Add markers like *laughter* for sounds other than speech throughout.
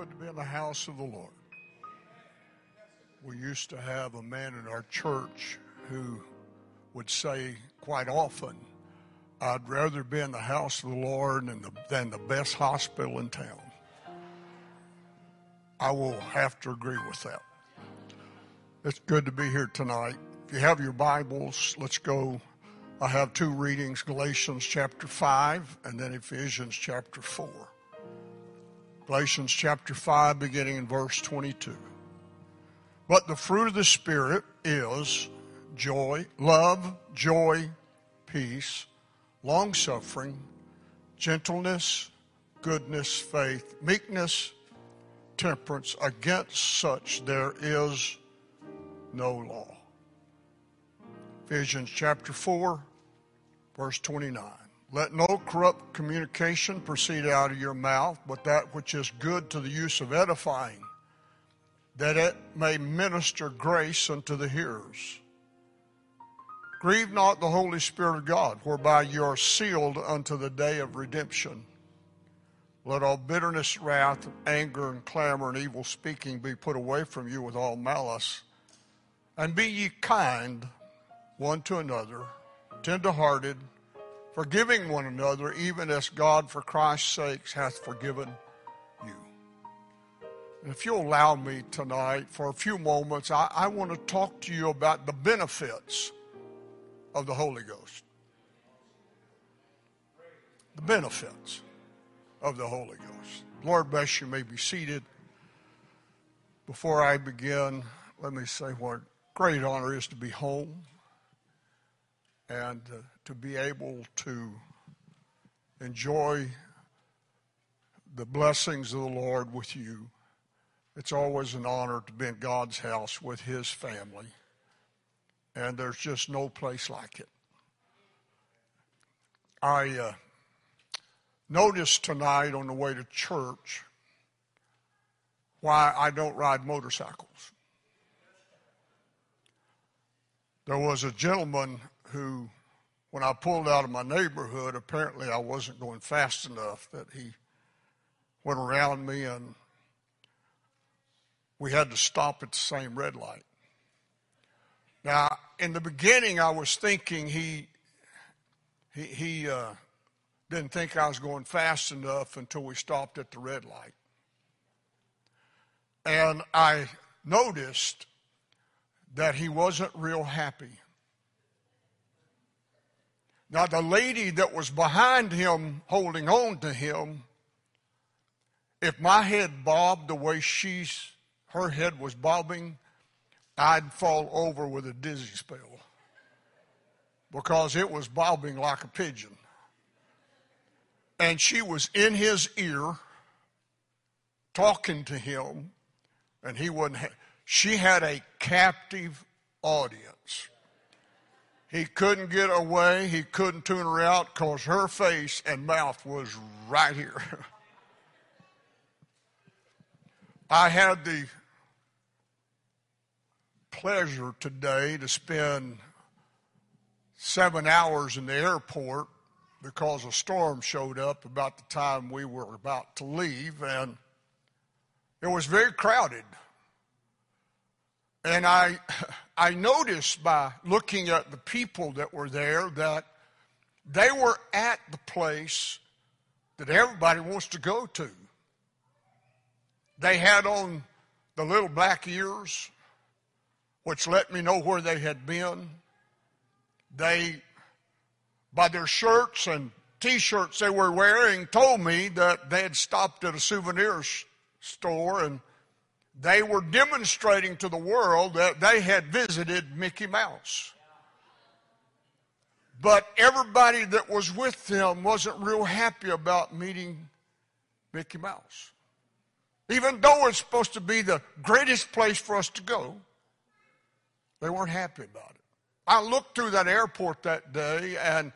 good to be in the house of the Lord. We used to have a man in our church who would say quite often, I'd rather be in the house of the Lord than the, than the best hospital in town. I will have to agree with that. It's good to be here tonight. If you have your Bibles, let's go. I have two readings Galatians chapter 5 and then Ephesians chapter 4. Galatians chapter 5, beginning in verse 22. But the fruit of the Spirit is joy, love, joy, peace, long suffering, gentleness, goodness, faith, meekness, temperance. Against such there is no law. Ephesians chapter 4, verse 29. Let no corrupt communication proceed out of your mouth, but that which is good to the use of edifying, that it may minister grace unto the hearers. Grieve not the Holy Spirit of God, whereby you are sealed unto the day of redemption. Let all bitterness, wrath, anger, and clamor, and evil speaking be put away from you with all malice. And be ye kind one to another, tenderhearted, forgiving one another, even as God for Christ's sakes hath forgiven you. And if you'll allow me tonight for a few moments, I, I want to talk to you about the benefits of the Holy Ghost. The benefits of the Holy Ghost. Lord bless you, may be seated. Before I begin, let me say what great honor is to be home and uh, to be able to enjoy the blessings of the Lord with you. It's always an honor to be in God's house with His family, and there's just no place like it. I uh, noticed tonight on the way to church why I don't ride motorcycles. There was a gentleman who, when I pulled out of my neighborhood, apparently I wasn't going fast enough that he went around me and we had to stop at the same red light. Now, in the beginning, I was thinking he he, he uh, didn't think I was going fast enough until we stopped at the red light, and I noticed that he wasn't real happy. Now, the lady that was behind him holding on to him, if my head bobbed the way she's, her head was bobbing, I'd fall over with a dizzy spell because it was bobbing like a pigeon. And she was in his ear talking to him, and he. Ha- she had a captive audience. He couldn't get away. He couldn't tune her out because her face and mouth was right here. *laughs* I had the pleasure today to spend seven hours in the airport because a storm showed up about the time we were about to leave, and it was very crowded. And I, *sighs* I noticed by looking at the people that were there that they were at the place that everybody wants to go to. They had on the little black ears, which let me know where they had been. They, by their shirts and t shirts they were wearing, told me that they had stopped at a souvenir store and they were demonstrating to the world that they had visited Mickey Mouse. But everybody that was with them wasn't real happy about meeting Mickey Mouse. Even though it's supposed to be the greatest place for us to go, they weren't happy about it. I looked through that airport that day and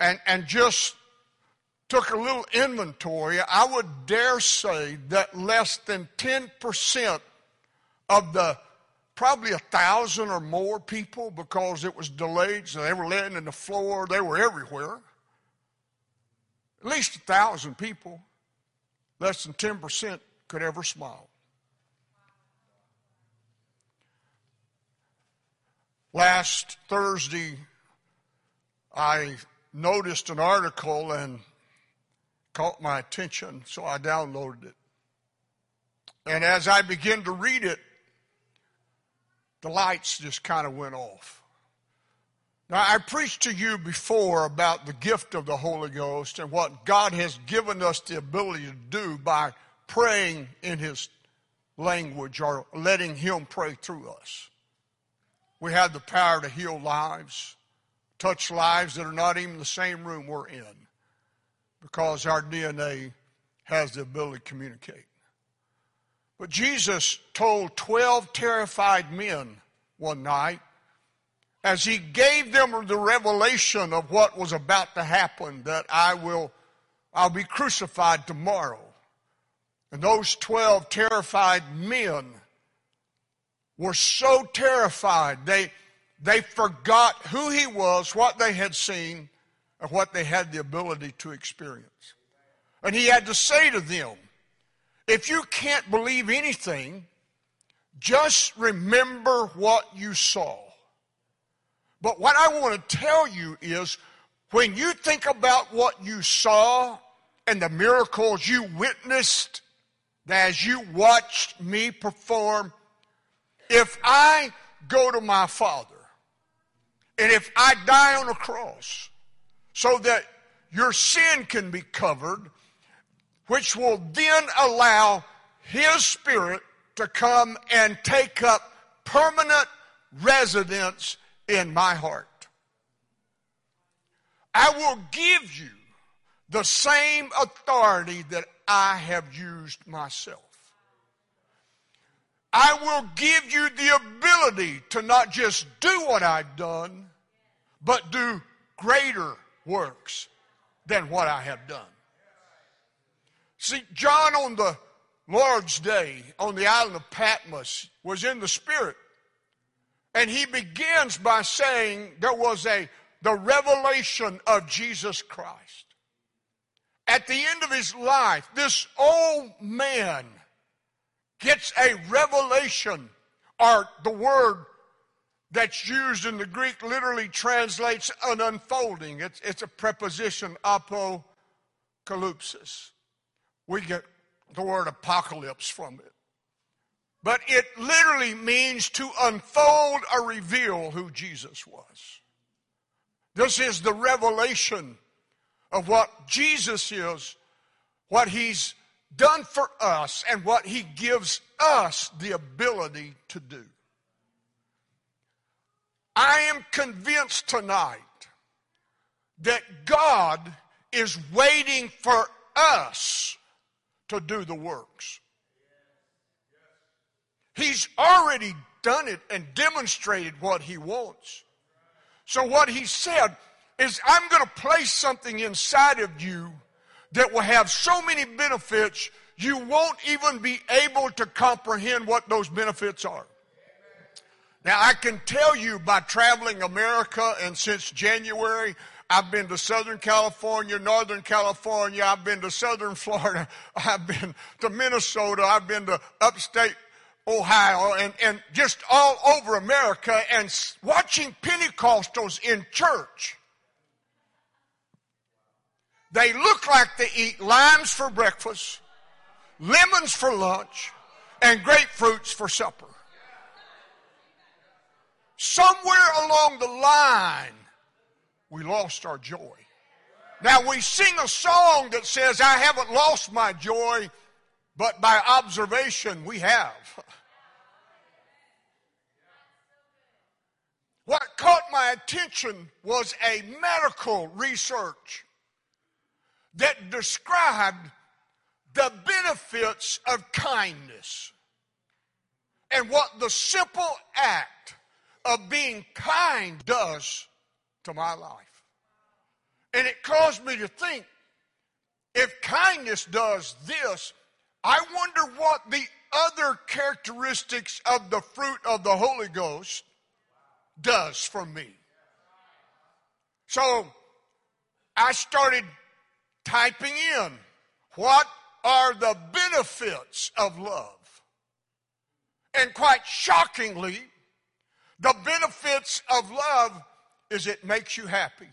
and and just took a little inventory, I would dare say that less than 10% of the probably a thousand or more people because it was delayed, so they were laying in the floor, they were everywhere. At least a thousand people, less than 10% could ever smile. Last Thursday, I noticed an article and caught my attention, so I downloaded it. And as I began to read it, the lights just kind of went off. Now, I preached to you before about the gift of the Holy Ghost and what God has given us the ability to do by praying in His language or letting Him pray through us. We have the power to heal lives, touch lives that are not even the same room we're in because our DNA has the ability to communicate. But Jesus told 12 terrified men one night as he gave them the revelation of what was about to happen that I will I'll be crucified tomorrow. And those 12 terrified men were so terrified they they forgot who he was, what they had seen, what they had the ability to experience. And he had to say to them, if you can't believe anything, just remember what you saw. But what I want to tell you is when you think about what you saw and the miracles you witnessed as you watched me perform, if I go to my Father and if I die on a cross so that your sin can be covered, which will then allow His Spirit to come and take up permanent residence in my heart. I will give you the same authority that I have used myself. I will give you the ability to not just do what I've done, but do greater works than what I have done. See, John on the Lord's day on the island of Patmos was in the Spirit. And he begins by saying there was a the revelation of Jesus Christ. At the end of his life, this old man gets a revelation, or the word that's used in the Greek literally translates an unfolding. It's, it's a preposition, apocalypsis. We get the word apocalypse from it. But it literally means to unfold or reveal who Jesus was. This is the revelation of what Jesus is, what he's done for us, and what he gives us the ability to do. I am convinced tonight that God is waiting for us to do the works. He's already done it and demonstrated what he wants. So, what he said is, I'm going to place something inside of you that will have so many benefits, you won't even be able to comprehend what those benefits are. Now, I can tell you by traveling America, and since January, I've been to Southern California, Northern California. I've been to Southern *laughs* Florida. I've been to Minnesota. I've been to upstate Ohio and, and just all over America and watching Pentecostals in church. They look like they eat limes for breakfast, lemons for lunch, and grapefruits for supper. Somewhere along the line, we lost our joy. Now we sing a song that says, I haven't lost my joy, but by observation we have. *laughs* What caught my attention was a medical research that described the benefits of kindness and what the simple act of being kind does to my life. And it caused me to think if kindness does this, I wonder what the other characteristics of the fruit of the Holy Ghost does for me. So I started typing in what are the benefits of love? And quite shockingly, the benefits of love is it makes you happy.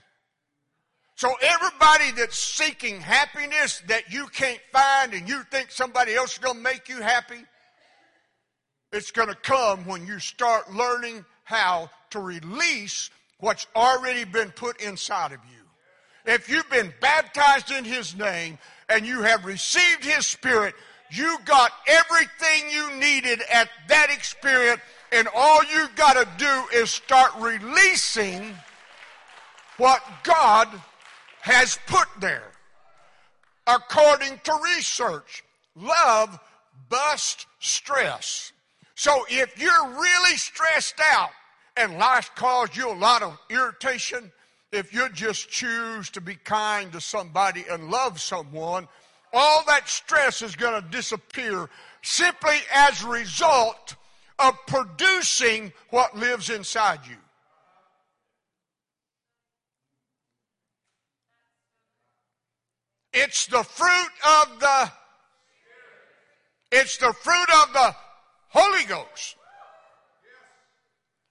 So everybody that's seeking happiness that you can't find and you think somebody else is going to make you happy, it's going to come when you start learning how to release what's already been put inside of you. If you've been baptized in His name and you have received His Spirit, you got everything you needed at that experience, and all you got to do is start releasing what God has put there. According to research, love busts stress. So if you're really stressed out and life caused you a lot of irritation, if you just choose to be kind to somebody and love someone, all that stress is going to disappear simply as a result of producing what lives inside you. It's the fruit of the it's the fruit of the Holy Ghost.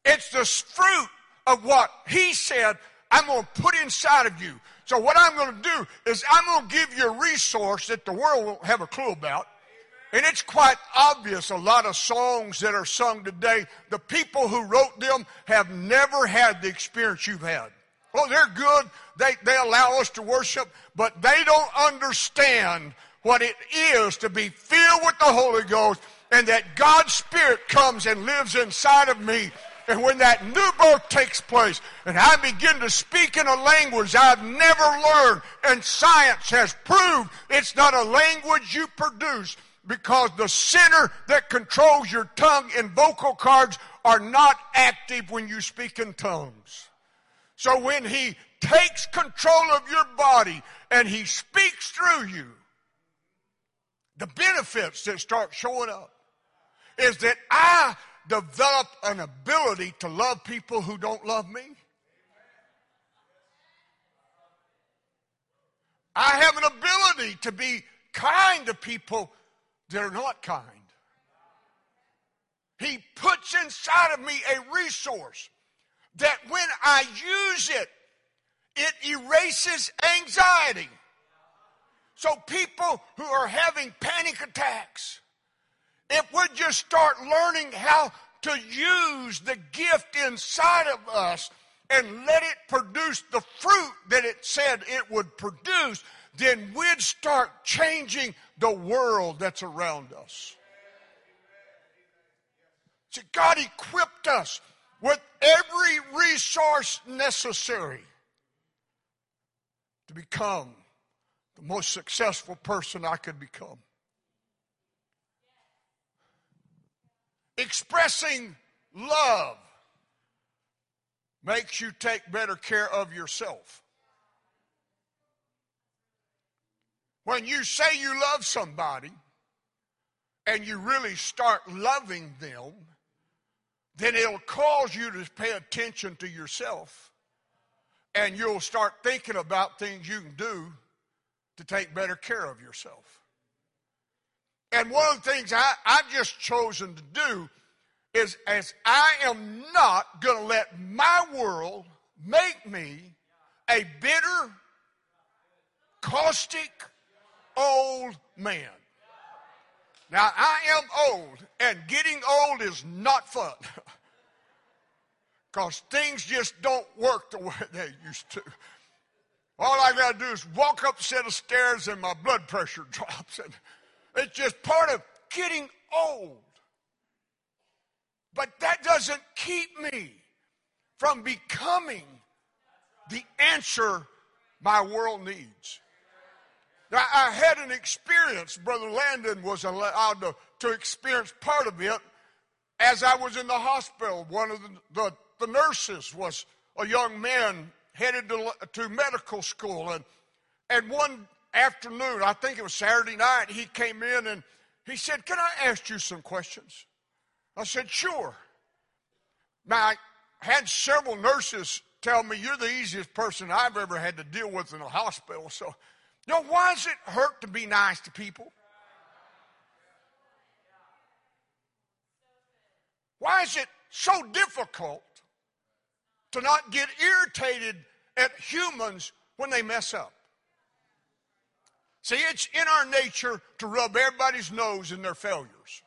It's the fruit of what He said I'm going to put inside of you. So what I'm going to do is I'm going to give you a resource that the world won't have a clue about. And it's quite obvious a lot of songs that are sung today, the people who wrote them have never had the experience you've had. Well, they're good. They, they allow us to worship, but they don't understand what it is to be filled with the Holy Ghost and that God's Spirit comes and lives inside of me. And when that new birth takes place and I begin to speak in a language I've never learned and science has proved it's not a language you produce because the center that controls your tongue and vocal cords are not active when you speak in tongues. So when he takes control of your body and he speaks through you, the benefits that start showing up is that I develop an ability to love people who don't love me. I have an ability to be kind to people that are not kind. He puts inside of me a resource that when I use it, it erases anxiety. So people who are having panic attacks, if we just start learning how to use the gift inside of us and let it produce the fruit that it said it would produce, then we'd start changing the world that's around us. See, God equipped us with every resource necessary to become the most successful person I could become. Expressing love makes you take better care of yourself. When you say you love somebody and you really start loving them, then it'll cause you to pay attention to yourself and you'll start thinking about things you can do to take better care of yourself. And one of the things I, I've just chosen to do is as I am not going to let my world make me a bitter, caustic, old man. Now, I am old, and getting old is not fun. *laughs* Because things just don't work the way they used to. All I got to do is walk up a set of stairs and my blood pressure *laughs* drops. And it's just part of getting old. But that doesn't keep me from becoming the answer my world needs. I, had an experience. Brother Landon was allowed to, to experience part of it as I was in the hospital. One of the, the, the nurses was a young man headed to, to medical school. And, and one afternoon, I think it was Saturday night, he came in and he said, Can I ask you some questions? I said, Sure. Now, I had several nurses tell me, You're the easiest person I've ever had to deal with in a hospital. So you know, why does it hurt to be nice to people? Why is it so difficult to not get irritated at humans when they mess up? See, it's in our nature to rub everybody's nose in their failures.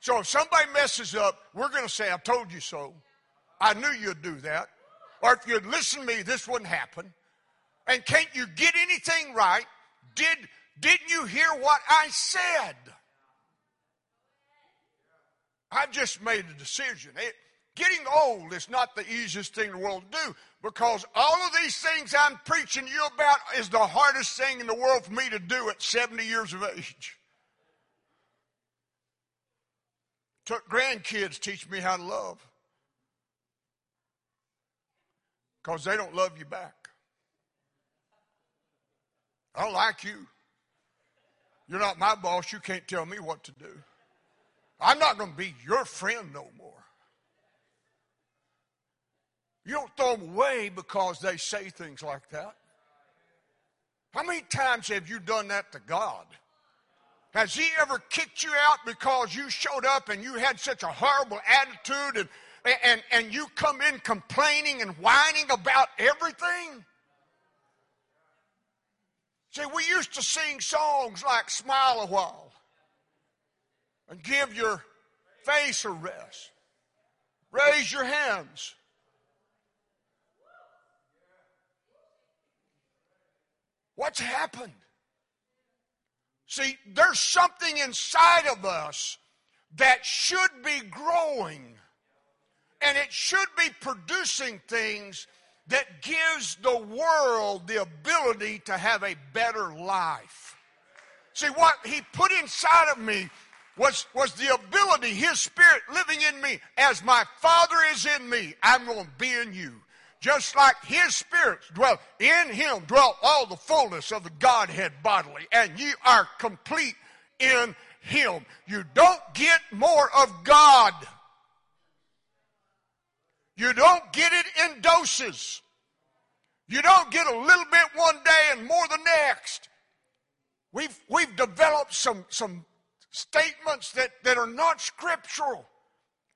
So if somebody messes up, we're going to say, I told you so. I knew you'd do that. Or if you'd listen to me, this wouldn't happen. And can't you get anything right? Did, didn't you hear what I said? I just made a decision. It, getting old is not the easiest thing in the world to do because all of these things I'm preaching you about is the hardest thing in the world for me to do at 70 years of age. Took grandkids teach me how to love because they don't love you back. I don't like you. You're not my boss. You can't tell me what to do. I'm not going to be your friend no more. You don't throw them away because they say things like that. How many times have you done that to God? Has He ever kicked you out because you showed up and you had such a horrible attitude and, and, and you come in complaining and whining about everything? See, we used to sing songs like Smile a While and give your face a rest. Raise your hands. What's happened? See, there's something inside of us that should be growing and it should be producing things that gives the world the ability to have a better life. See, what he put inside of me was, was the ability, his spirit living in me. As my Father is in me, I'm going to be in you. Just like his spirit dwell in him, dwell all the fullness of the Godhead bodily, and you are complete in him. You don't get more of God you don't get it in doses. You don't get a little bit one day and more the next. We've, we've developed some, some statements that, that are not scriptural.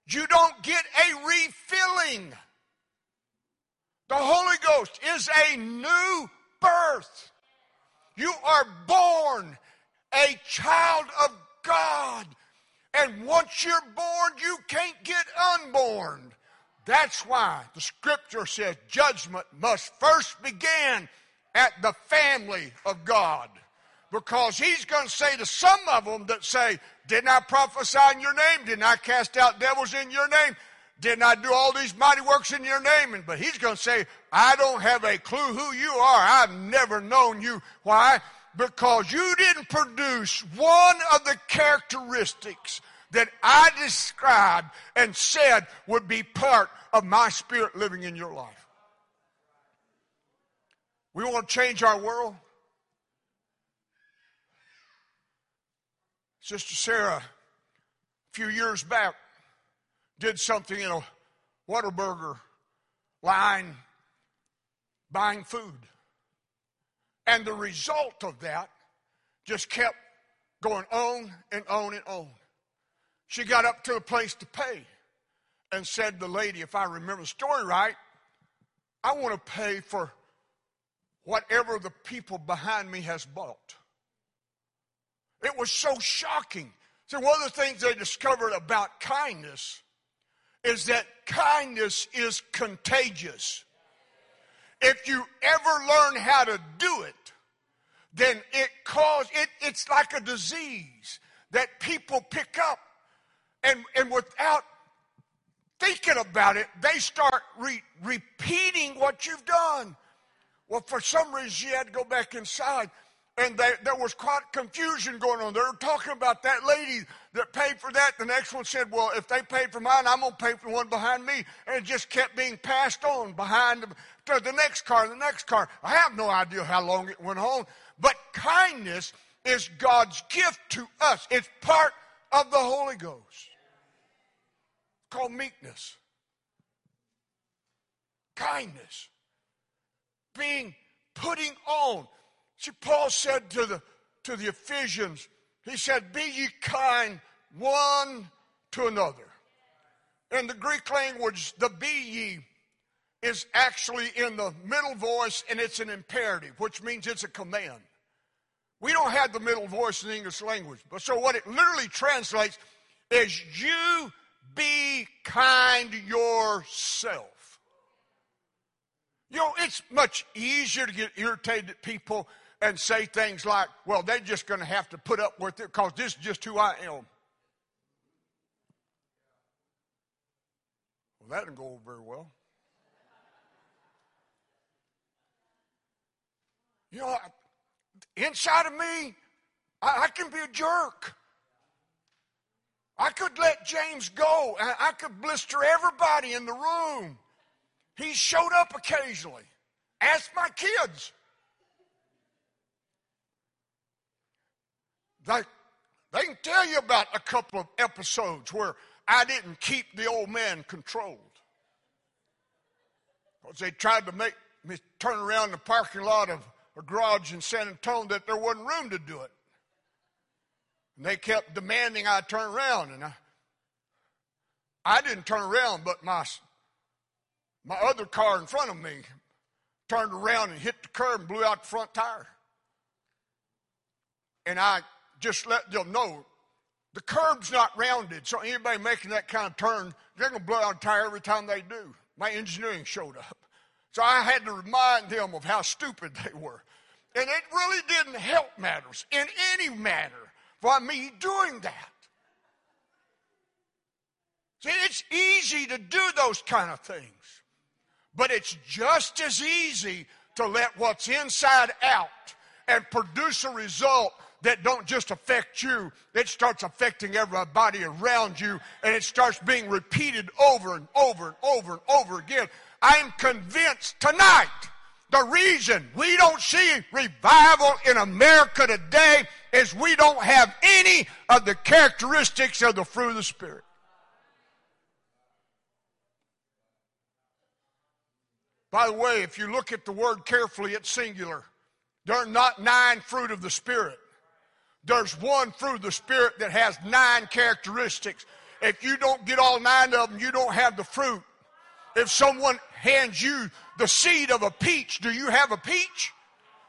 You don't get a refilling. The Holy Ghost is a new birth. You are born a child of God. And once you're born, you can't get unborn. That's why the scripture says judgment must first begin at the family of God. Because he's going to say to some of them that say, Didn't I prophesy in your name? Didn't I cast out devils in your name? Didn't I do all these mighty works in your name? But he's going to say, I don't have a clue who you are. I've never known you. Why? Because you didn't produce one of the characteristics that I described and said would be part of my spirit living in your life. We want to change our world. Sister Sarah, a few years back, did something in a Whataburger line buying food. And the result of that just kept going on and on and on. She got up to a place to pay and said to the lady, if I remember the story right, I want to pay for whatever the people behind me has bought. It was so shocking. So one of the things they discovered about kindness is that kindness is contagious. If you ever learn how to do it, then it cause it, it's like a disease that people pick up and, and without thinking about it, they start re- repeating what you've done. Well, for some reason, she had to go back inside, and they, there was quite confusion going on. They were talking about that lady that paid for that. The next one said, Well, if they paid for mine, I'm going to pay for one behind me. And it just kept being passed on behind the, to the next car, the next car. I have no idea how long it went on, but kindness is God's gift to us, it's part of the Holy Ghost called meekness, kindness, being putting on. See, Paul said to the to the Ephesians, he said, Be ye kind one to another. In the Greek language, the be ye is actually in the middle voice and it's an imperative, which means it's a command. We don't have the middle voice in the English language. But so what it literally translates is you be kind yourself. You know, it's much easier to get irritated at people and say things like, well, they're just going to have to put up with it because this is just who I am. Well, that didn't go over very well. You know, inside of me, I, I can be a jerk. I could let James go. I, could blister everybody in the room. He showed up occasionally. Ask my kids. They, they can tell you about a couple of episodes where I didn't keep the old man controlled. Because they tried to make me turn around the parking lot of a garage in San Antonio that there wasn't room to do it. And they kept demanding I turn around, and I, I didn't turn around, but my, my other car in front of me turned around and hit the curb and blew out the front tire. And I just let them know the curb's not rounded, so anybody making that kind of turn, they're going to blow out a tire every time they do. My engineering showed up. So I had to remind them of how stupid they were. And it really didn't help matters in any matter for me doing that. See, it's easy to do those kind of things, but it's just as easy to let what's inside out and produce a result that don't just affect you, it starts affecting everybody around you, and it starts being repeated over and over and over and over again. I'm convinced tonight the reason we don't see revival in America today is we don't have any of the characteristics of the fruit of the Spirit. By the way, if you look at the word carefully, it's singular. There are not nine fruit of the Spirit. There's one fruit of the Spirit that has nine characteristics. If you don't get all nine of them, you don't have the fruit. If someone hands you the seed of a peach, do you have a peach?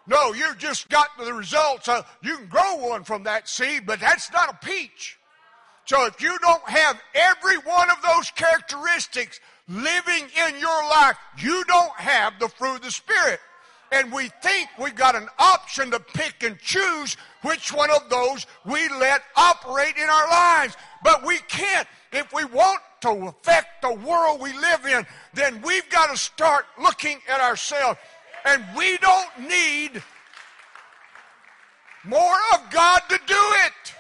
No, you've just got the results. Of, you can grow one from that seed, but that's not a peach. So if you don't have every one of those characteristics living in your life, you don't have the fruit of the Spirit and we think we've got an option to pick and choose which one of those we let operate in our lives. But we can't. If we want to affect the world we live in, then we've got to start looking at ourselves. And we don't need more of God to do it.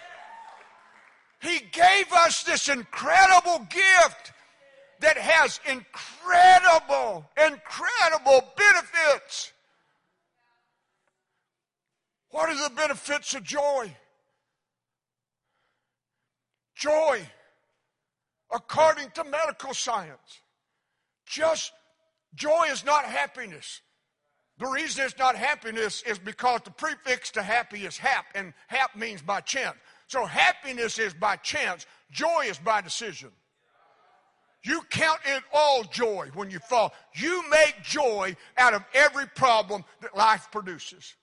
He gave us this incredible gift that has incredible, incredible benefits. What are the benefits of joy? Joy, according to medical science, just joy is not happiness. The reason it's not happiness is because the prefix to happy is hap, and hap means by chance. So happiness is by chance, joy is by decision. You count it all joy when you fall. You make joy out of every problem that life produces.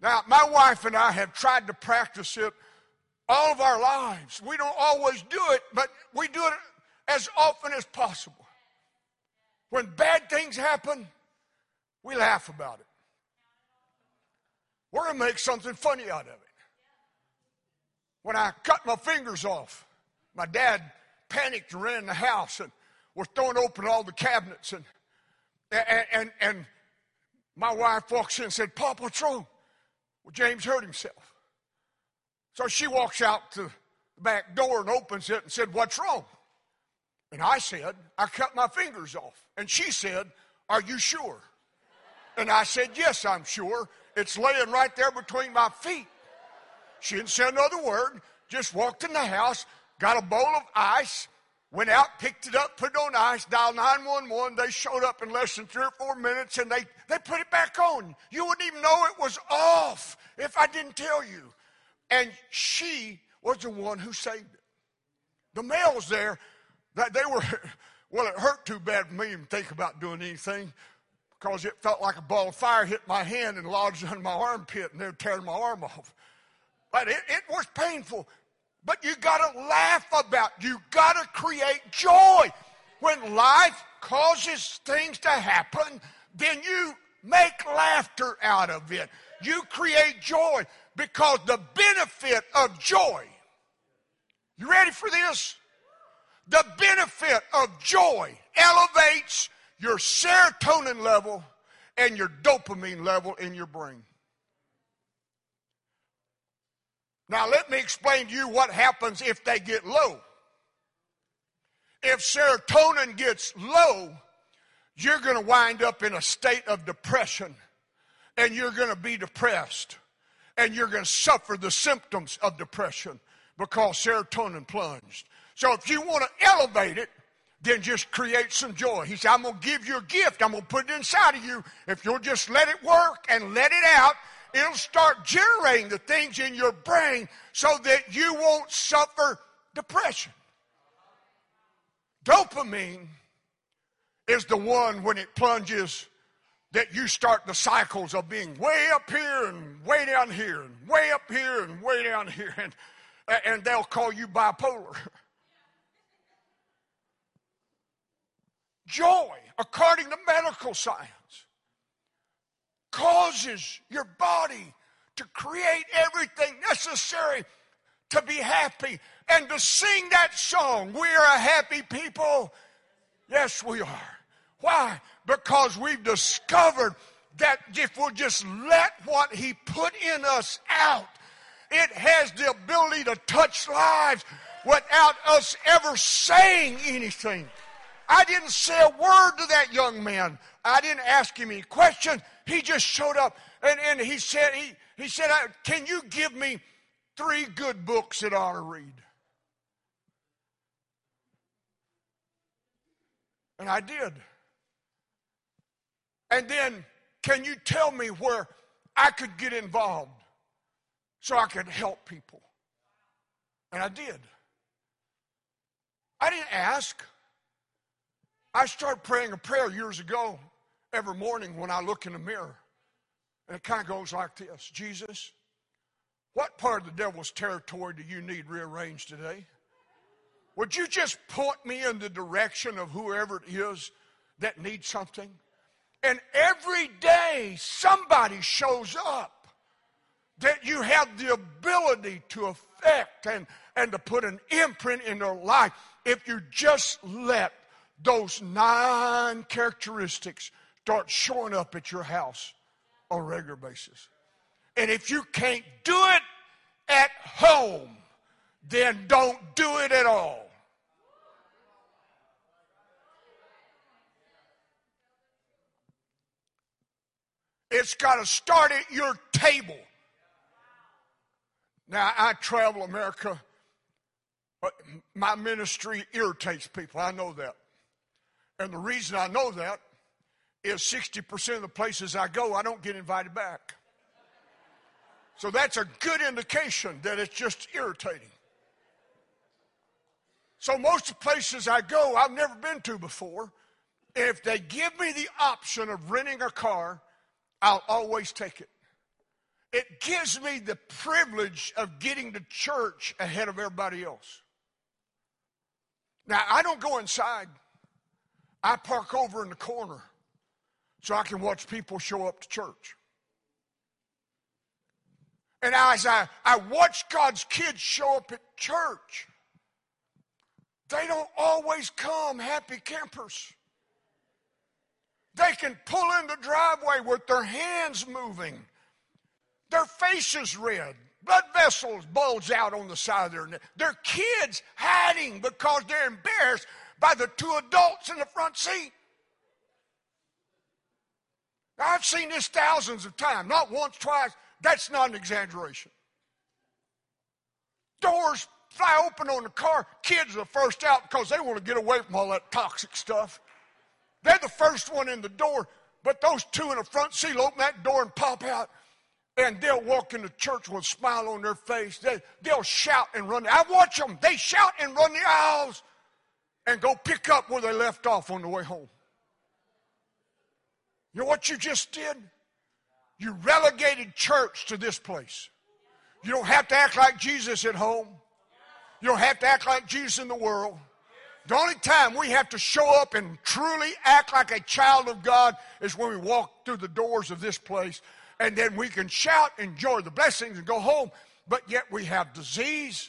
Now, my wife and I have tried to practice it all of our lives. We don't always do it, but we do it as often as possible. When bad things happen, we laugh about it. We're going to make something funny out of it. When I cut my fingers off, my dad panicked and ran in the house and was throwing open all the cabinets. And, and, and, and my wife walks in and said, Pop, what's wrong? Well, James hurt himself. So she walks out to the back door and opens it and said, What's wrong? And I said, I cut my fingers off. And she said, Are you sure? And I said, Yes, I'm sure. It's laying right there between my feet. She didn't say another word, just walked in the house, got a bowl of ice, went out, picked it up, put it on ice, dialed 911. They showed up in less than three or four minutes and they, they put it back on. You wouldn't even know it was off if I didn't tell you. And she was the one who saved it. The mail's there. That they were, *laughs* well, it hurt too bad for me to think about doing anything because it felt like a ball of fire hit my hand and lodged under my armpit and they're tearing my arm off. But it, it was painful. But you got to laugh about. You got to create joy. When life causes things to happen, then you make laughter out of it. You create joy because the benefit of joy. You ready for this? The benefit of joy elevates your serotonin level and your dopamine level in your brain. Now, let me explain to you what happens if they get low. If serotonin gets low, you're going to wind up in a state of depression and you're going to be depressed and you're going to suffer the symptoms of depression because serotonin plunged. So if you want to elevate it, then just create some joy. He said, I'm going to give you a gift. I'm going to put it inside of you. If you'll just let it work and let it out, it'll start generating the things in your brain so that you won't suffer depression. Dopamine is the one when it plunges that you start the cycles of being way up here and way down here and way up here and way down here and, and they'll call you bipolar. *laughs* Joy, according to medical science, causes your body to create everything necessary to be happy and to sing that song. We are a happy people. Yes, we are. Why? Because we've discovered that if we'll just let what He put in us out, it has the ability to touch lives without us ever saying anything. I didn't say a word to that young man. I didn't ask him any questions. He just showed up and, and he said, he, he said, Can you give me three good books that I ought to read? And I did. And then, can you tell me where I could get involved so I could help people? And I did. I didn't ask. I started praying a prayer years ago every morning when I look in the mirror. And it kind of goes like this Jesus, what part of the devil's territory do you need rearranged today? Would you just point me in the direction of whoever it is that needs something? And every day somebody shows up that you have the ability to affect and, and to put an imprint in their life if you just let those nine characteristics start showing up at your house on a regular basis. And if you can't do it at home, then don't do it at all. It's got to start at your table. Now, I travel America. But my ministry irritates people. I know that. And the reason I know that is 60% of the places I go, I don't get invited back. So that's a good indication that it's just irritating. So most of the places I go, I've never been to before. If they give me the option of renting a car, I'll always take it. It gives me the privilege of getting to church ahead of everybody else. Now, I don't go inside. I park over in the corner so I can watch people show up to church. And as I, I watch God's kids show up at church, they don't always come happy campers. They can pull in the driveway with their hands moving, their faces red, blood vessels bulge out on the side of their neck, their kids hiding because they're embarrassed by the two adults in the front seat. I've seen this thousands of times, not once, twice. That's not an exaggeration. Doors fly open on the car. Kids are first out because they want to get away from all that toxic stuff. They're the first one in the door, but those two in the front seat open that door and pop out. And they'll walk into church with a smile on their face. They, they'll shout and run. I watch them. They shout and run the aisles. and go pick up where they left off on the way home. You know what you just did? You relegated church to this place. You don't have to act like Jesus at home. You don't have to act like Jesus in the world. The only time we have to show up and truly act like a child of God is when we walk through the doors of this place. And then we can shout, enjoy the blessings, and go home. But yet we have disease.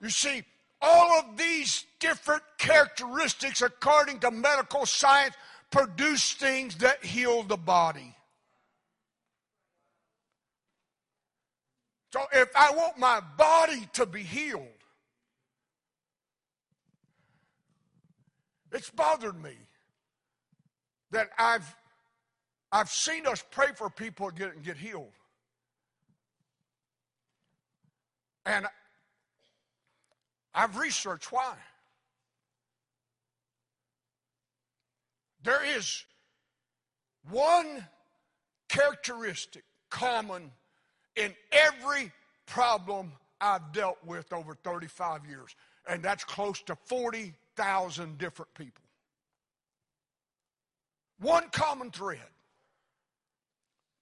You see, all of these different characteristics, according to medical science, produce things that heal the body. So if I want my body to be healed, it's bothered me that I've I've seen us pray for people get get healed. And I've researched why. There is one characteristic common in every problem I've dealt with over 35 years, and that's close to 40,000 different people. One common thread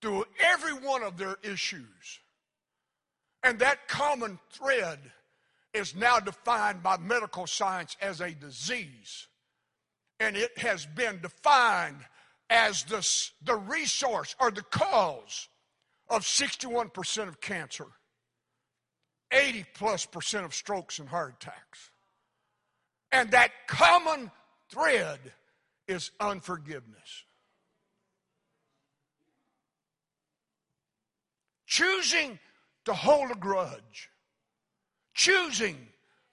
through every one of their issues. And that common thread is now defined by medical science as a disease. And it has been defined as the, the resource or the cause of 61% of cancer, 80 plus percent of strokes and heart attacks. And that common thread is unforgiveness. Choosing to hold a grudge, choosing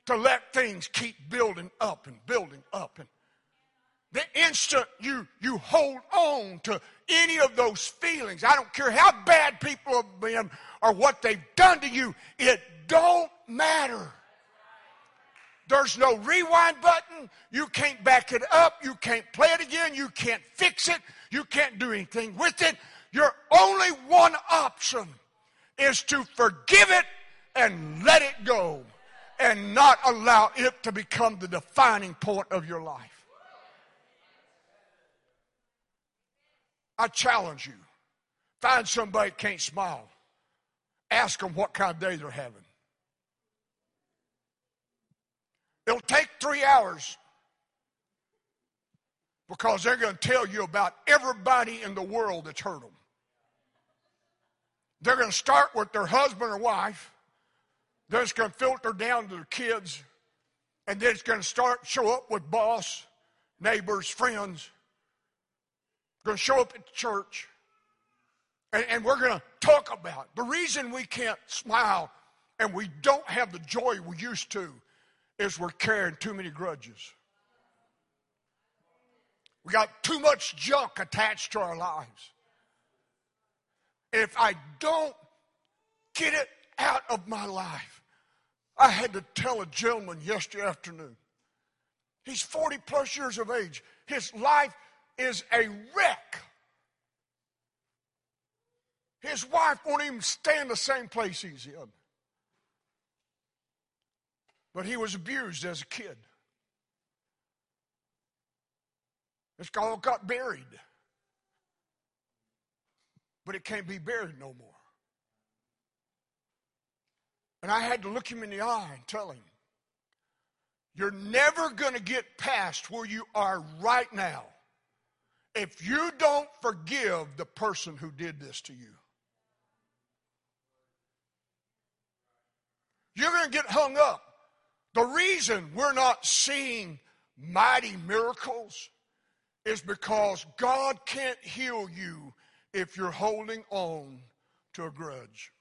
to let things keep building up and building up and the instant you, you hold on to any of those feelings, I don't care how bad people have been or what they've done to you, it don't matter. There's no rewind button. You can't back it up. You can't play it again. You can't fix it. You can't do anything with it. Your only one option is to forgive it and let it go and not allow it to become the defining point of your life. I challenge you. Find somebody that can't smile. Ask them what kind of day they're having. It'll take three hours because they're going to tell you about everybody in the world that's hurt them. They're going to start with their husband or wife. Then it's going to filter down to their kids. And then it's going to start show up with boss, neighbors, friends going to show up at church and, and we're going to talk about it. the reason we can't smile and we don't have the joy we used to is we're carrying too many grudges. We got too much junk attached to our lives. If I don't get it out of my life, I had to tell a gentleman yesterday afternoon. He's 40 plus years of age. His life is a wreck. His wife won't even stay in the same place he's in. But he was abused as a kid. It's all got buried. But it can't be buried no more. And I had to look him in the eye and tell him, You're never going to get past where you are right now if you don't forgive the person who did this to you. You're going to get hung up. The reason we're not seeing mighty miracles is because God can't heal you if you're holding on to a grudge.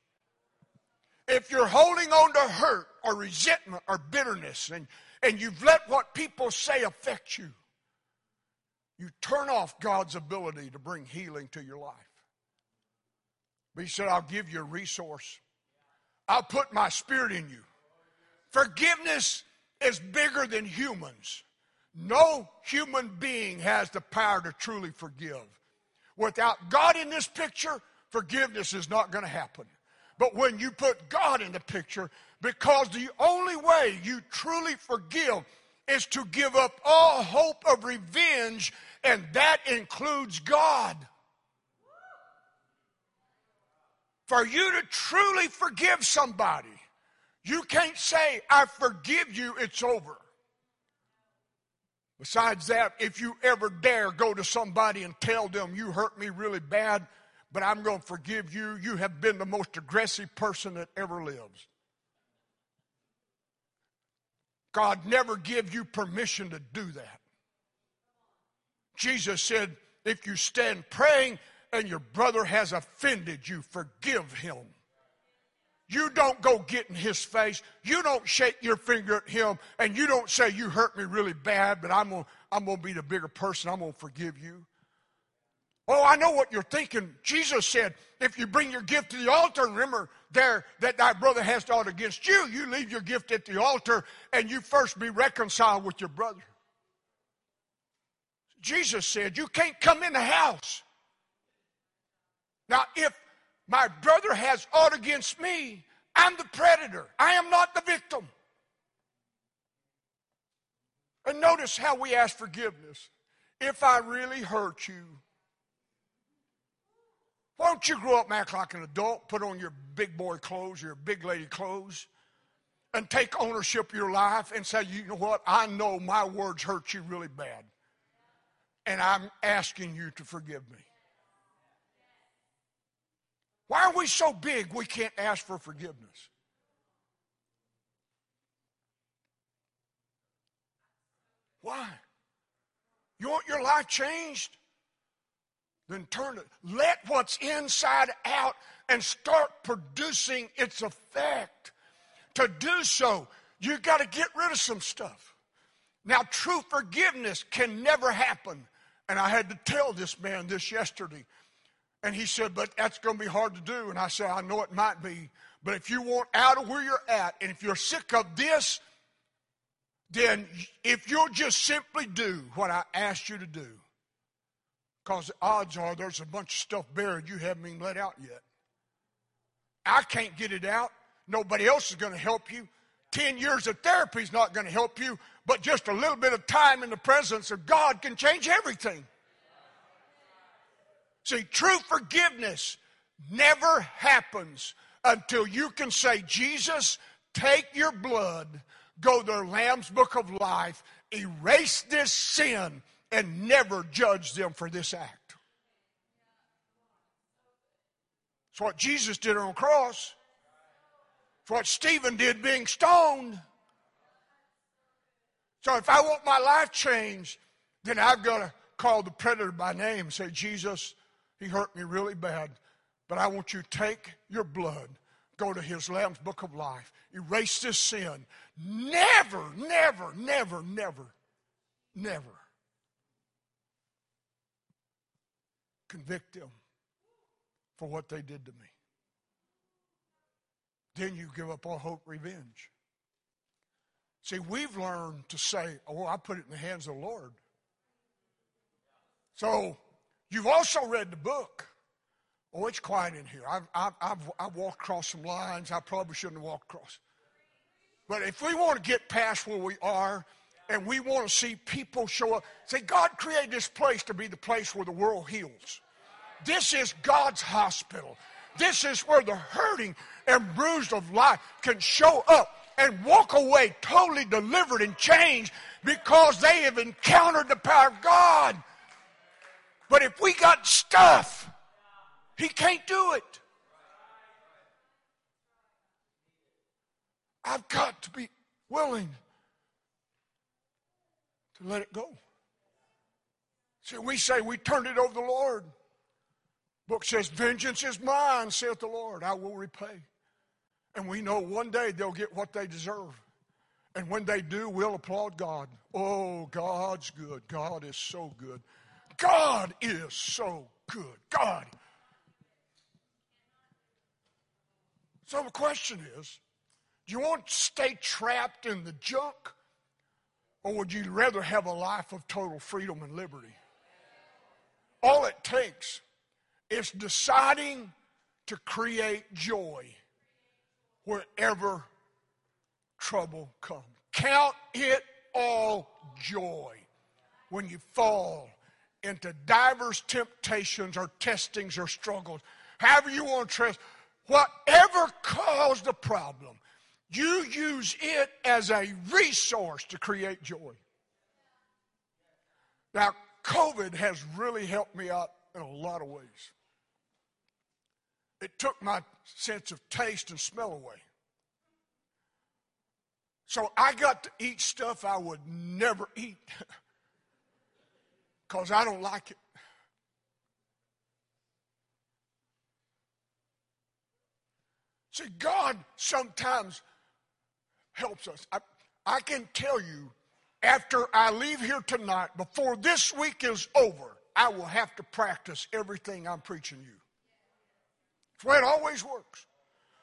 If you're holding on to hurt or resentment or bitterness and, and you've let what people say affect you, you turn off God's ability to bring healing to your life. But he said, I'll give you a resource. I'll put my spirit in you. Forgiveness is bigger than humans. No human being has the power to truly forgive. Without God in this picture, forgiveness is not going to happen. But when you put God in the picture, because the only way you truly forgive is to give up all hope of revenge, and that includes God. For you to truly forgive somebody, you can't say, I forgive you, it's over. Besides that, if you ever dare go to somebody and tell them you hurt me really bad, but I'm going to forgive you, you have been the most aggressive person that ever lives. God never give you permission to do that. Jesus said, if you stand praying and your brother has offended you, forgive him. You don't go get in his face. You don't shake your finger at him and you don't say, You hurt me really bad, but I'm going to I'm gonna be the bigger person. I'm going to forgive you. Oh, I know what you're thinking. Jesus said, If you bring your gift to the altar, remember there that thy brother has aught against you, you leave your gift at the altar and you first be reconciled with your brother. Jesus said, You can't come in the house. Now, if my brother has aught against me. I'm the predator. I am not the victim. And notice how we ask forgiveness. If I really hurt you, why don't you grow up and act like an adult, put on your big boy clothes, your big lady clothes, and take ownership of your life and say, you know what, I know my words hurt you really bad. And I'm asking you to forgive me. Why are we so big we can't ask for forgiveness? Why? You want your life changed? Then turn it. Let what's inside out and start producing its effect. To do so, you've got to get rid of some stuff. Now, true forgiveness can never happen. And I had to tell this man this yesterday. And he said, But that's going to be hard to do. And I said, I know it might be. But if you want out of where you're at, and if you're sick of this, then if you'll just simply do what I asked you to do, because the odds are there's a bunch of stuff buried you haven't even let out yet. I can't get it out. Nobody else is going to help you. Ten years of therapy is not going to help you, but just a little bit of time in the presence of God can change everything. See, true forgiveness never happens until you can say, Jesus, take your blood, go to the Lamb's book of life, erase this sin, and never judge them for this act. It's what Jesus did on the cross. What Stephen did being stoned. So if I want my life changed, then I've got to call the predator by name and say, Jesus, he hurt me really bad. But I want you to take your blood, go to his Lamb's book of life, erase this sin. Never, never, never, never, never convict them for what they did to me. Then you give up all hope revenge. See, we've learned to say, oh, I put it in the hands of the Lord. So You've also read the book. Oh, it's quiet in here. I've, I've, I've, I've walked across some lines I probably shouldn't have walked across. But if we want to get past where we are and we want to see people show up, say, God created this place to be the place where the world heals. This is God's hospital. This is where the hurting and bruised of life can show up and walk away totally delivered and changed because they have encountered the power of God. But if we got stuff, he can't do it. I've got to be willing to let it go. See, we say we turned it over to the Lord. Book says, Vengeance is mine, saith the Lord. I will repay. And we know one day they'll get what they deserve. And when they do, we'll applaud God. Oh, God's good. God is so good. God is so good. God. So the question is do you want to stay trapped in the junk? Or would you rather have a life of total freedom and liberty? All it takes is deciding to create joy wherever trouble comes. Count it all joy when you fall into divers temptations or testings or struggles. However you want to trust, whatever caused the problem, you use it as a resource to create joy. Now, COVID has really helped me out in a lot of ways. It took my sense of taste and smell away. So I got to eat stuff I would never eat *laughs* because I don't like it. See, God sometimes helps us. I, I can tell you, after I leave here tonight, before this week is over, I will have to practice everything I'm preaching you. It's the way it always works.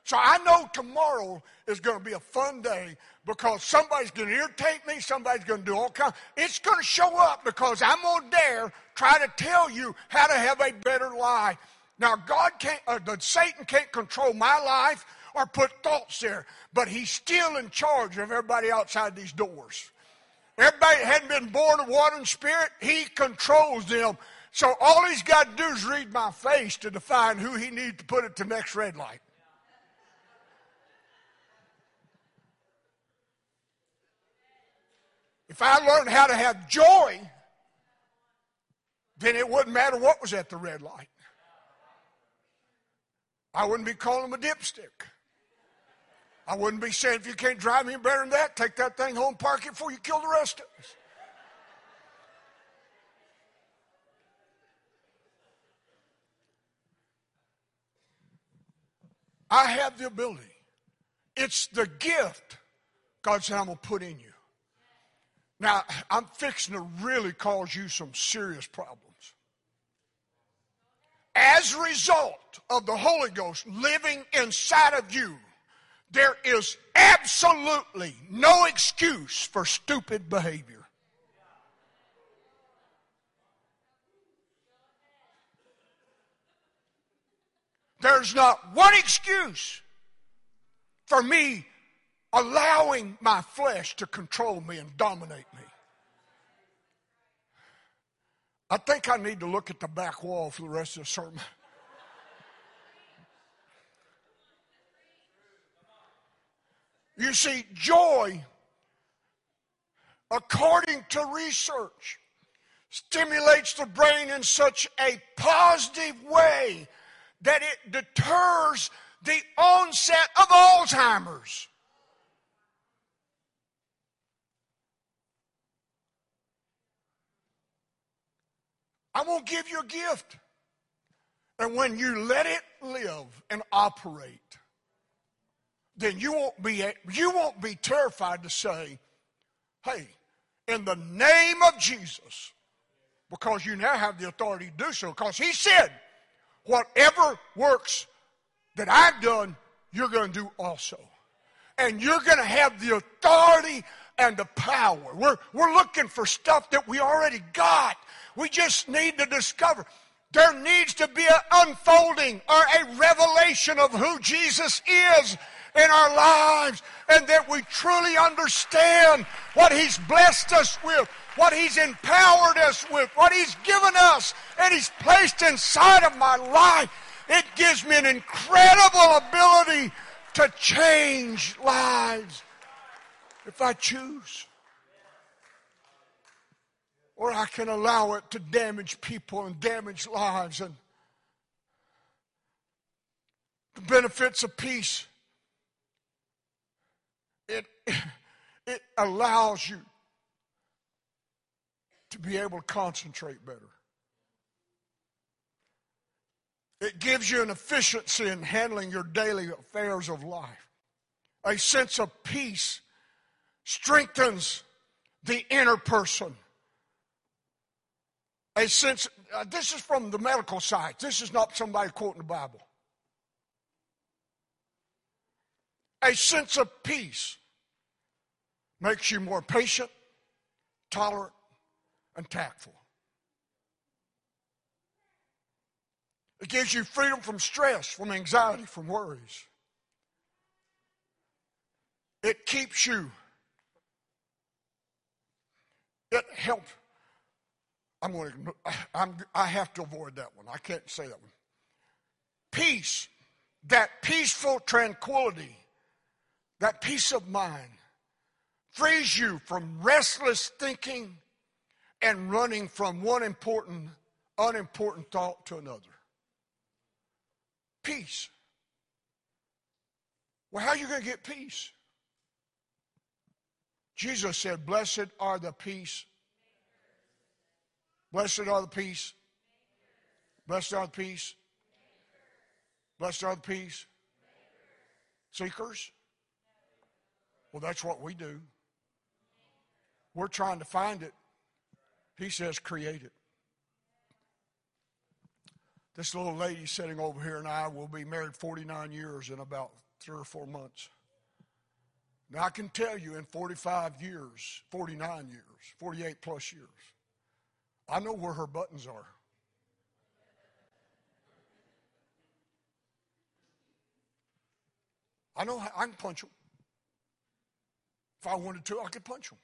So I know tomorrow is going to be a fun day because somebody's going to irritate me, somebody's going to do all kinds. It's going to show up because I'm going to dare try to tell you how to have a better life. Now, God can't, uh, Satan can't control my life or put thoughts there, but he's still in charge of everybody outside these doors. Everybody that hadn't been born of water and spirit, he controls them. So all he's got to do is read my face to define who he needs to put at the next red light. If I learned how to have joy, then it wouldn't matter what was at the red light. I wouldn't be calling him a dipstick. I wouldn't be saying, if you can't drive me better than that, take that thing home, park it before you kill the rest of us. I have the ability. It's the gift God said I'm going to put in you. Now, I'm fixing to really cause you some serious problems. As a result of the Holy Ghost living inside of you, there is absolutely no excuse for stupid behavior. There's not one excuse for me allowing my flesh to control me and dominate me. I think I need to look at the back wall for the rest of the sermon. *laughs* You see, joy, according to research, stimulates the brain in such a positive way that it deters the onset of Alzheimer's. I'm going to give you a gift. And when you let it live and operate, then you won't be, you won't be terrified to say, hey, in the name of Jesus, because you now have the authority to do so. Because he said, whatever works that I've done, you're going to do also. And you're going to have the authority and the power. We're, we're looking for stuff that we already got. We just need to discover. There needs to be an unfolding or a revelation of who Jesus is in our lives and that we truly understand what He's blessed us with, what He's empowered us with, what He's given us, and He's placed inside of my life. It gives me an incredible ability to change lives if I choose or I can allow it to damage people and damage lives and the benefits of peace. It, *laughs* it allows you to be able to concentrate better. It gives you an efficiency in handling your daily affairs of life. A sense of peace strengthens the inner person a sense, uh, this is from the medical side. This is not somebody quoting the Bible. A sense of peace makes you more patient, tolerant, and tactful. It gives you freedom from stress, from anxiety, from worries. It keeps you it helps. I'm going to, I'm, I have to avoid that one. I can't say that one. Peace, that peaceful tranquility, that peace of mind, frees you from restless thinking and running from one important, unimportant thought to another. Peace. Well, how are you going to get peace? Jesus said, Blessed are the peace. Blessed are the peace. Blessed are the peace. Blessed are the peace. Seekers. Well, that's what we do. We're trying to find it. He says, create it. This little lady sitting over here and I will be married 49 years in about three or four months. Now, I can tell you in 45 years, 49 years, 48 plus years, I know where her buttons are. I know I can punch them. If I wanted to, I could punch them.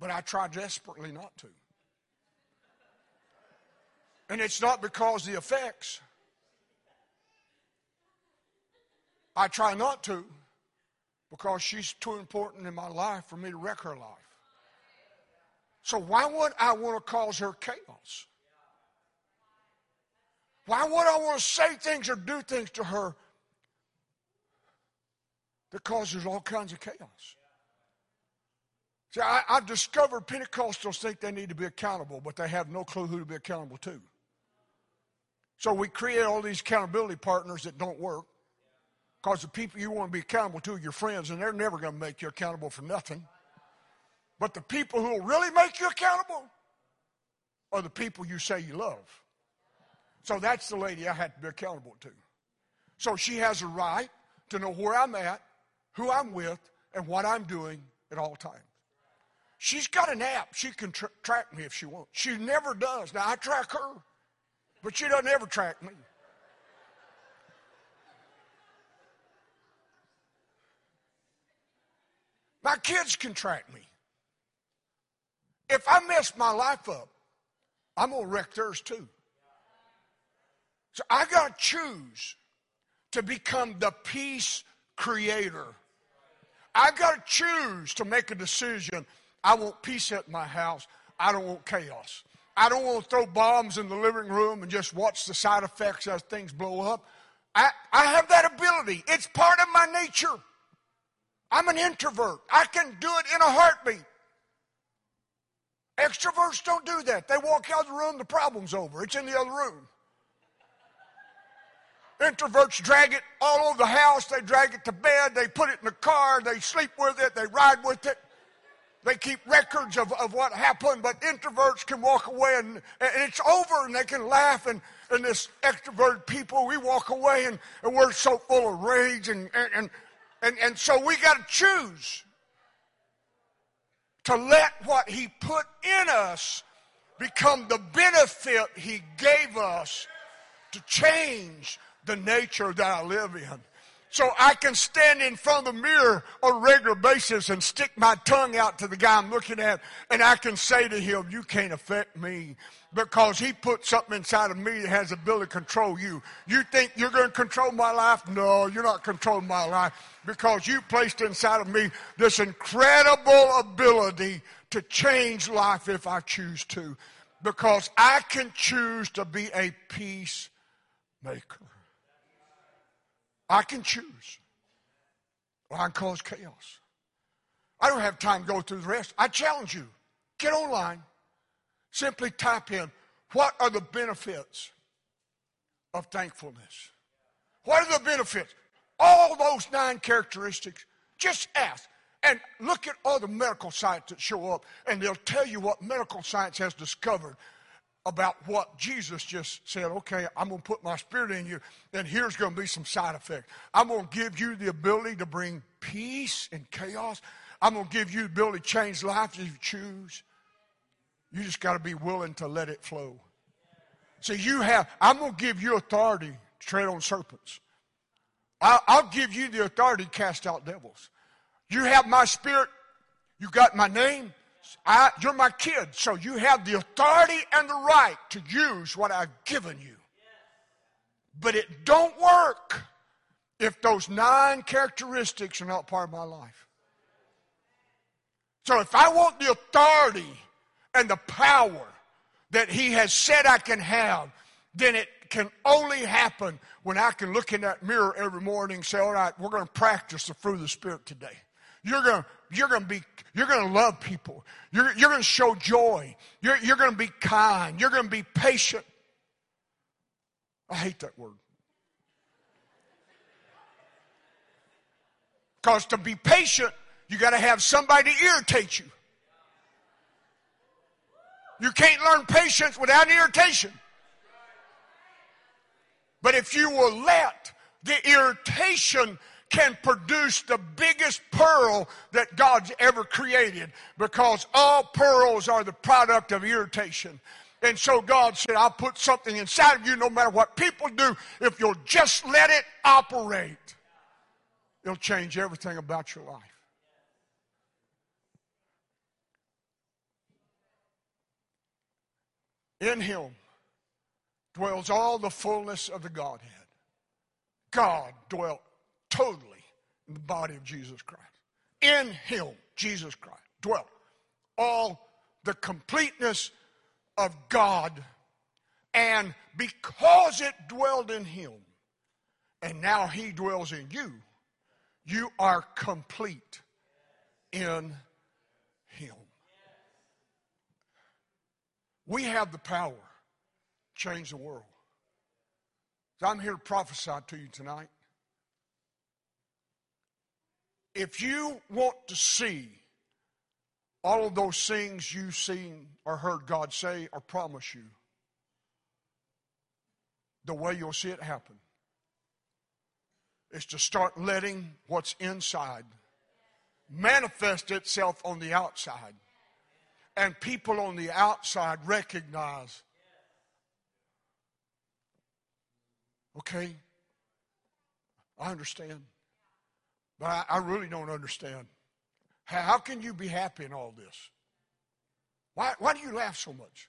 But I try desperately not to. And it's not because the effects. I try not to because she's too important in my life for me to wreck her life. So why would I want to cause her chaos? Why would I want to say things or do things to her that causes all kinds of chaos? See, I, have discovered Pentecostals think they need to be accountable, but they have no clue who to be accountable to. So we create all these accountability partners that don't work because the people you want to be accountable to are your friends, and they're never going to make you accountable for nothing. But the people who will really make you accountable are the people you say you love. So that's the lady I had to be accountable to. So she has a right to know where I'm at, who I'm with, and what I'm doing at all times. She's got an app. She can tra- track me if she wants. She never does. Now, I track her, but she doesn't ever track me. My kids can track me. If I mess my life up, I'm going to wreck theirs too. So I got to choose to become the peace creator. I got to choose to make a decision I want peace at my house. I don't want chaos. I don't want to throw bombs in the living room and just watch the side effects as things blow up. I, I have that ability. It's part of my nature. I'm an introvert. I can do it in a heartbeat. Extroverts don't do that. They walk out of the room, the problem's over. It's in the other room. Introverts drag it all over the house. They drag it to bed. They put it in the car. They sleep with it. They ride with it. They keep records of, of what happened, but introverts can walk away and, and it's over and they can laugh. And, and this extroverted people, we walk away and, and we're so full of rage. And, and, and, and so we got to choose to let what He put in us become the benefit He gave us to change the nature that I live in so I can stand in front of the mirror on a regular basis and stick my tongue out to the guy I'm looking at and I can say to him, you can't affect me because he put something inside of me that has the ability to control you. You think you're going to control my life? No, you're not controlling my life because you placed inside of me this incredible ability to change life if I choose to because I can choose to be a peacemaker. I can choose. Or I can cause chaos. I don't have time to go through the rest. I challenge you. Get online. Simply type in what are the benefits of thankfulness? What are the benefits? All those nine characteristics. Just ask. And look at all the medical sites that show up, and they'll tell you what medical science has discovered about what Jesus just said, okay, I'm going to put my spirit in you, and here's going to be some side effects. I'm going to give you the ability to bring peace and chaos. I'm going to give you the ability to change lives if you choose. You just got to be willing to let it flow. See, you have, I'm going to give you authority to tread on serpents. I'll give you the authority to cast out devils. You have my spirit. You got my name. I, you're my kid, so you have the authority and the right to use what I've given you. But it don't work if those nine characteristics are not part of my life. So if I want the authority and the power that he has said I can have, then it can only happen when I can look in that mirror every morning and say, all right, we're going to practice the fruit of the Spirit today. You're going to, you're going to be, you're going to love people. You're, you're going to show joy. You're, you're going to be kind. You're going to be patient. I hate that word. Because to be patient, you got to have somebody to irritate you. You can't learn patience without irritation. But if you will let the irritation can produce the biggest pearl that God's ever created because all pearls are the product of irritation. And so God said, I'll put something inside of you no matter what people do. If you'll just let it operate, it'll change everything about your life. In Him dwells all the fullness of the Godhead. God dwelt totally in the body of Jesus Christ. In him, Jesus Christ, dwelt all the completeness of God. And because it dwelled in him, and now he dwells in you, you are complete in him. We have the power to change the world. So I'm here to prophesy to you tonight if you want to see all of those things you've seen or heard God say or promise you, the way you'll see it happen is to start letting what's inside manifest itself on the outside. And people on the outside recognize, okay, I understand. But I, I really don't understand. How, how can you be happy in all this? Why, why do you laugh so much?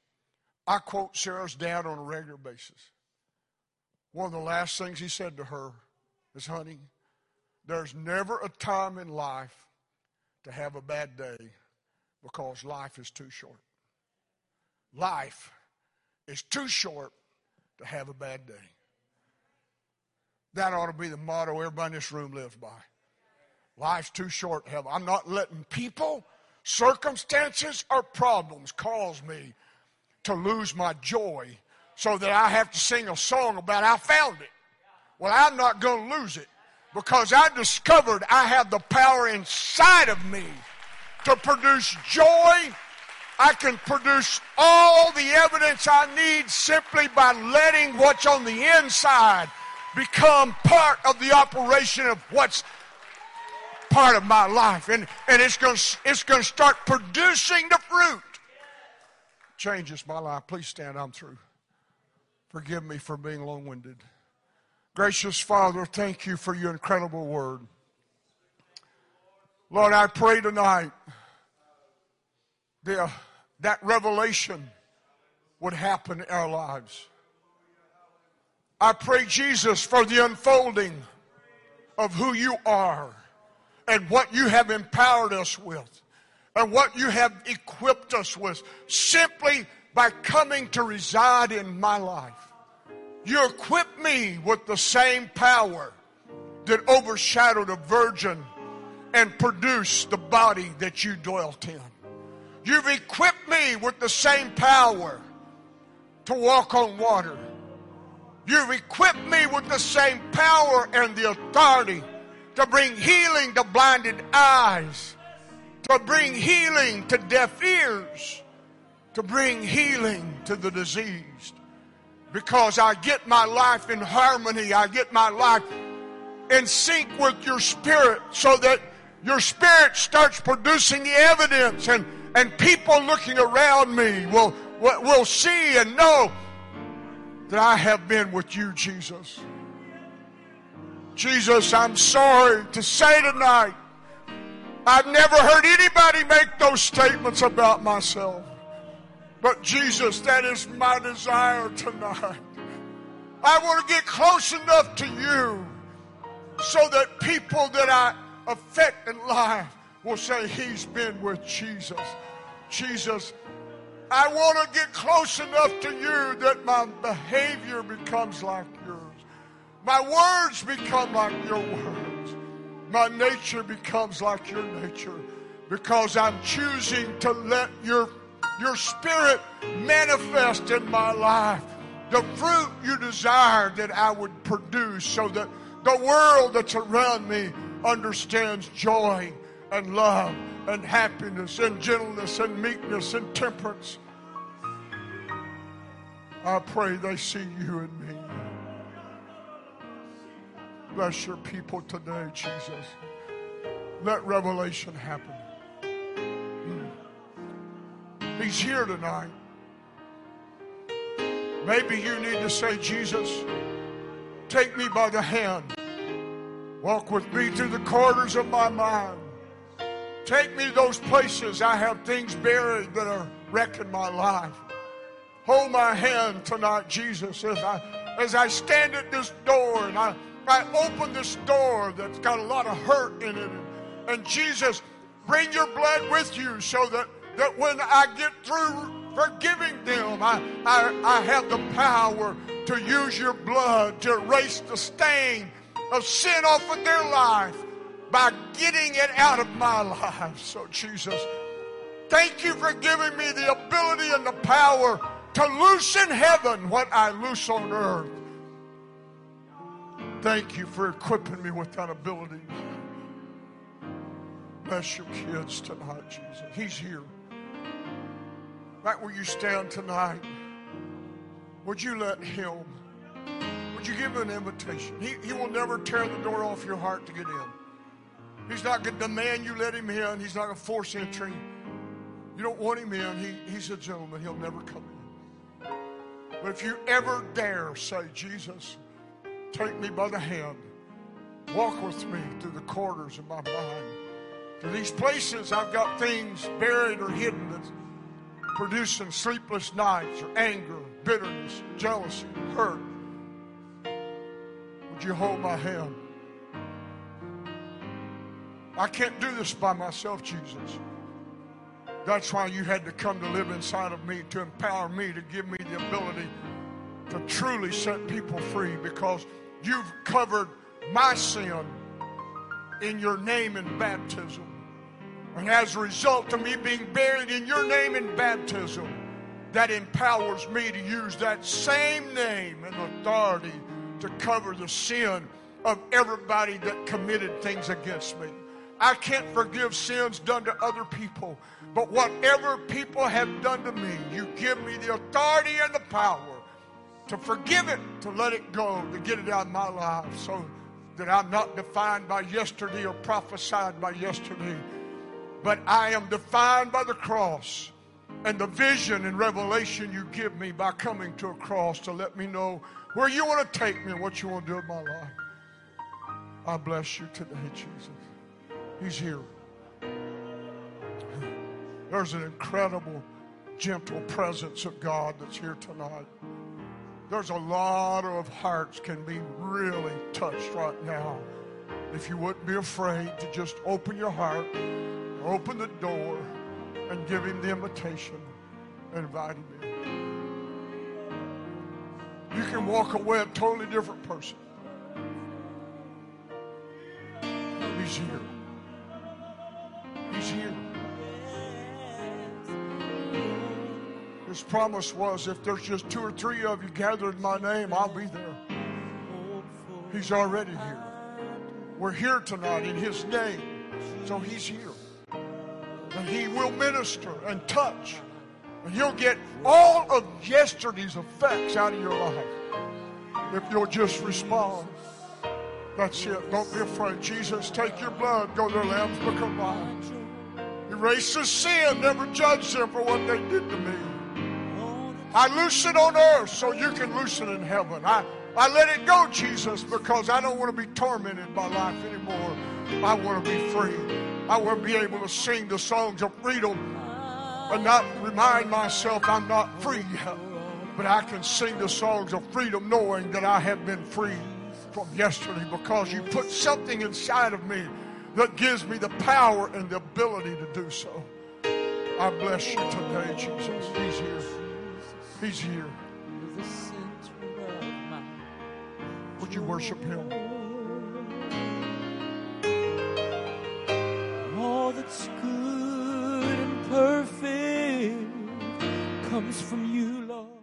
I quote Sarah's dad on a regular basis. One of the last things he said to her is, honey, there's never a time in life to have a bad day because life is too short. Life is too short to have a bad day. That ought to be the motto everybody in this room lives by. Life's too short have. I'm not letting people, circumstances, or problems cause me to lose my joy so that I have to sing a song about I found it. Well, I'm not going to lose it because I discovered I have the power inside of me to produce joy. I can produce all the evidence I need simply by letting what's on the inside become part of the operation of what's part of my life. And, and it's going it's gonna start producing the fruit. Changes my life. Please stand. I'm through. Forgive me for being long winded. Gracious Father, thank you for your incredible word. Lord, I pray tonight the, that revelation would happen in our lives. I pray, Jesus, for the unfolding of who you are and what you have empowered us with and what you have equipped us with simply by coming to reside in my life. You equip me with the same power that overshadowed a virgin and produced the body that you dwelt in. You've equipped me with the same power to walk on water. You've equipped me with the same power and the authority to bring healing to blinded eyes, to bring healing to deaf ears, to bring healing to the diseased. Because I get my life in harmony, I get my life in sync with your spirit so that your spirit starts producing the evidence and, and people looking around me will, will see and know that I have been with you, Jesus. Jesus, I'm sorry to say tonight I've never heard anybody make those statements about myself. But Jesus, that is my desire tonight. I want to get close enough to you so that people that I affect in life will say, He's been with Jesus. Jesus, I want to get close enough to you that my behavior becomes like yours. My words become like your words. My nature becomes like your nature because I'm choosing to let your, your spirit manifest in my life. The fruit you desire that I would produce so that the world that's around me understands joy and love and happiness and gentleness and meekness and temperance. I pray they see you and me. Bless your people today, Jesus. Let revelation happen. Hmm. He's here tonight. Maybe you need to say, Jesus, take me by the hand. Walk with me through the corridors of my mind. Take me to those places I have things buried that are wrecking my life. Hold my hand tonight, Jesus, as I as I stand at this door and I, I open this door that's got a lot of hurt in it. And, Jesus, bring your blood with you so that, that when I get through forgiving them, I, I, I have the power to use your blood to erase the stain of sin off of their life by getting it out of my life. So, Jesus, thank you for giving me the ability and the power to loose in heaven what I loose on earth. Thank you for equipping me with that ability. Bless your kids tonight, Jesus. He's here. Right where you stand tonight, would you let him would you give him an invitation? He, he will never tear the door off your heart to get in. He's not going to demand you let him in. He's not going to force entry. You don't want him in. He, he's a gentleman. He'll never come in. But if you ever dare say, Jesus, take me by the hand, walk with me through the corridors of my mind, to these places I've got things buried or hidden that's producing sleepless nights or anger, bitterness, jealousy, hurt. Would you hold my hand? I can't do this by myself, Jesus. That's why you had to come to live inside of me, to empower me, to give me the ability to truly set people free because you've covered my sin in your name in baptism. And as a result of me being buried in your name in baptism, that empowers me to use that same name and authority to cover the sin of everybody that committed things against me. I can't forgive sins done to other people, but whatever people have done to me, you give me the authority and the power to forgive it, to let it go, to get it out of my life so that I'm not defined by yesterday or prophesied by yesterday, but I am defined by the cross and the vision and revelation you give me by coming to a cross to let me know where you want to take me and what you want to do in my life. I bless you today, Jesus. He's here. There's an incredible, gentle presence of God that's here tonight. There's a lot of hearts can be really touched right now. If you wouldn't be afraid to just open your heart, open the door, and give him the invitation and invite him in you can walk away a totally different person. Promise was if there's just two or three of you gathered in my name, I'll be there. He's already here. We're here tonight in his name. So he's here. And he will minister and touch and you'll get all of yesterday's effects out of your life if you'll just respond. That's it. Don't be afraid. Jesus, take your blood. Go their Lamb's book of life. Erase the sin. Never judge them for what they did to me. I loose it on earth so you can loosen in heaven. I, I let it go, Jesus, because I don't want to be tormented by life anymore. I want to be free. I want to be able to sing the songs of freedom and not remind myself I'm not free. But I can sing the songs of freedom knowing that I have been free from yesterday because you put something inside of me that gives me the power and the ability to do so. I bless you today, Jesus. He's here. He's here. Would you worship him? All that's good and perfect comes from you.